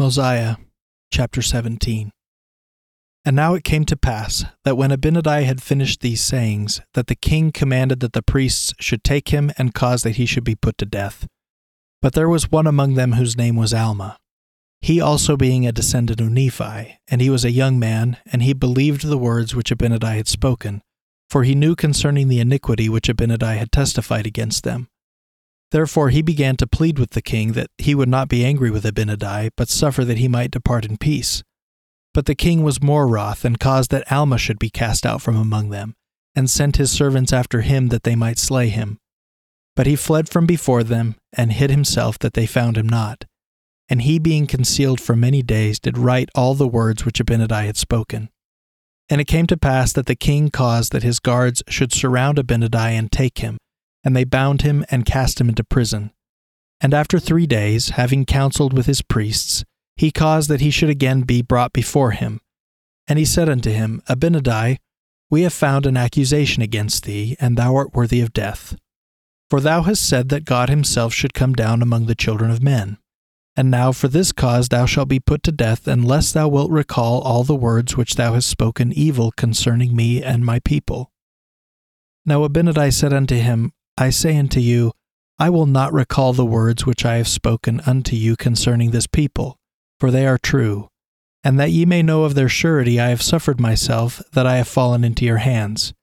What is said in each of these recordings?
Mosiah chapter 17 And now it came to pass that when Abinadi had finished these sayings, that the king commanded that the priests should take him and cause that he should be put to death. But there was one among them whose name was Alma. He also being a descendant of Nephi, and he was a young man, and he believed the words which Abinadi had spoken, for he knew concerning the iniquity which Abinadi had testified against them. Therefore he began to plead with the king that he would not be angry with Abinadi, but suffer that he might depart in peace. But the king was more wroth, and caused that Alma should be cast out from among them, and sent his servants after him that they might slay him. But he fled from before them, and hid himself that they found him not. And he being concealed for many days did write all the words which Abinadi had spoken. And it came to pass that the king caused that his guards should surround Abinadi and take him, and they bound him and cast him into prison. And after three days, having counseled with his priests, he caused that he should again be brought before him. And he said unto him, Abinadi, we have found an accusation against thee, and thou art worthy of death. For thou hast said that God himself should come down among the children of men. And now for this cause thou shalt be put to death, unless thou wilt recall all the words which thou hast spoken evil concerning me and my people. Now Abinadi said unto him, I say unto you, I will not recall the words which I have spoken unto you concerning this people, for they are true. And that ye may know of their surety, I have suffered myself, that I have fallen into your hands.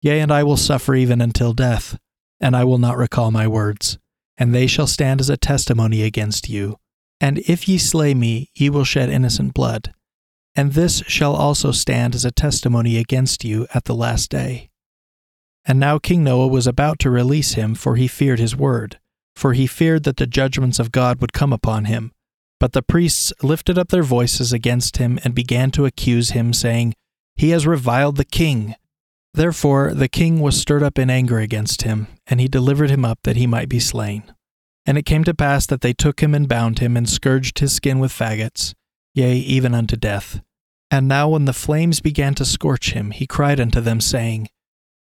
Yea, and I will suffer even until death, and I will not recall my words, and they shall stand as a testimony against you. And if ye slay me, ye will shed innocent blood. And this shall also stand as a testimony against you at the last day. And now King Noah was about to release him, for he feared his word, for he feared that the judgments of God would come upon him. But the priests lifted up their voices against him and began to accuse him, saying, He has reviled the king. Therefore the king was stirred up in anger against him, and he delivered him up that he might be slain. And it came to pass that they took him and bound him, and scourged his skin with faggots, yea, even unto death. And now when the flames began to scorch him, he cried unto them, saying,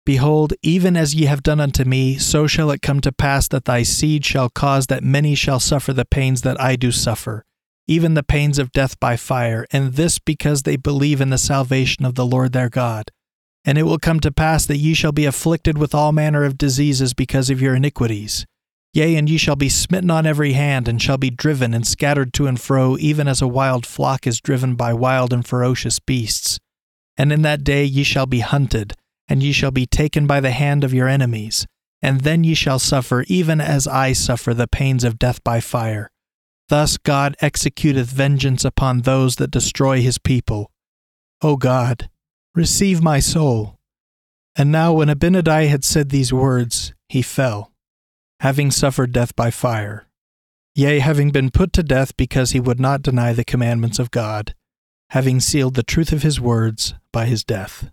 Behold, even as ye have done unto me, so shall it come to pass that thy seed shall cause that many shall suffer the pains that I do suffer, even the pains of death by fire, and this because they believe in the salvation of the Lord their God. And it will come to pass that ye shall be afflicted with all manner of diseases because of your iniquities. Yea, and ye shall be smitten on every hand, and shall be driven and scattered to and fro, even as a wild flock is driven by wild and ferocious beasts. And in that day ye shall be hunted and ye shall be taken by the hand of your enemies, and then ye shall suffer even as I suffer the pains of death by fire. Thus God executeth vengeance upon those that destroy his people. O God, receive my soul. And now when Abinadi had said these words, he fell, having suffered death by fire. Yea, having been put to death because he would not deny the commandments of God, having sealed the truth of his words by his death.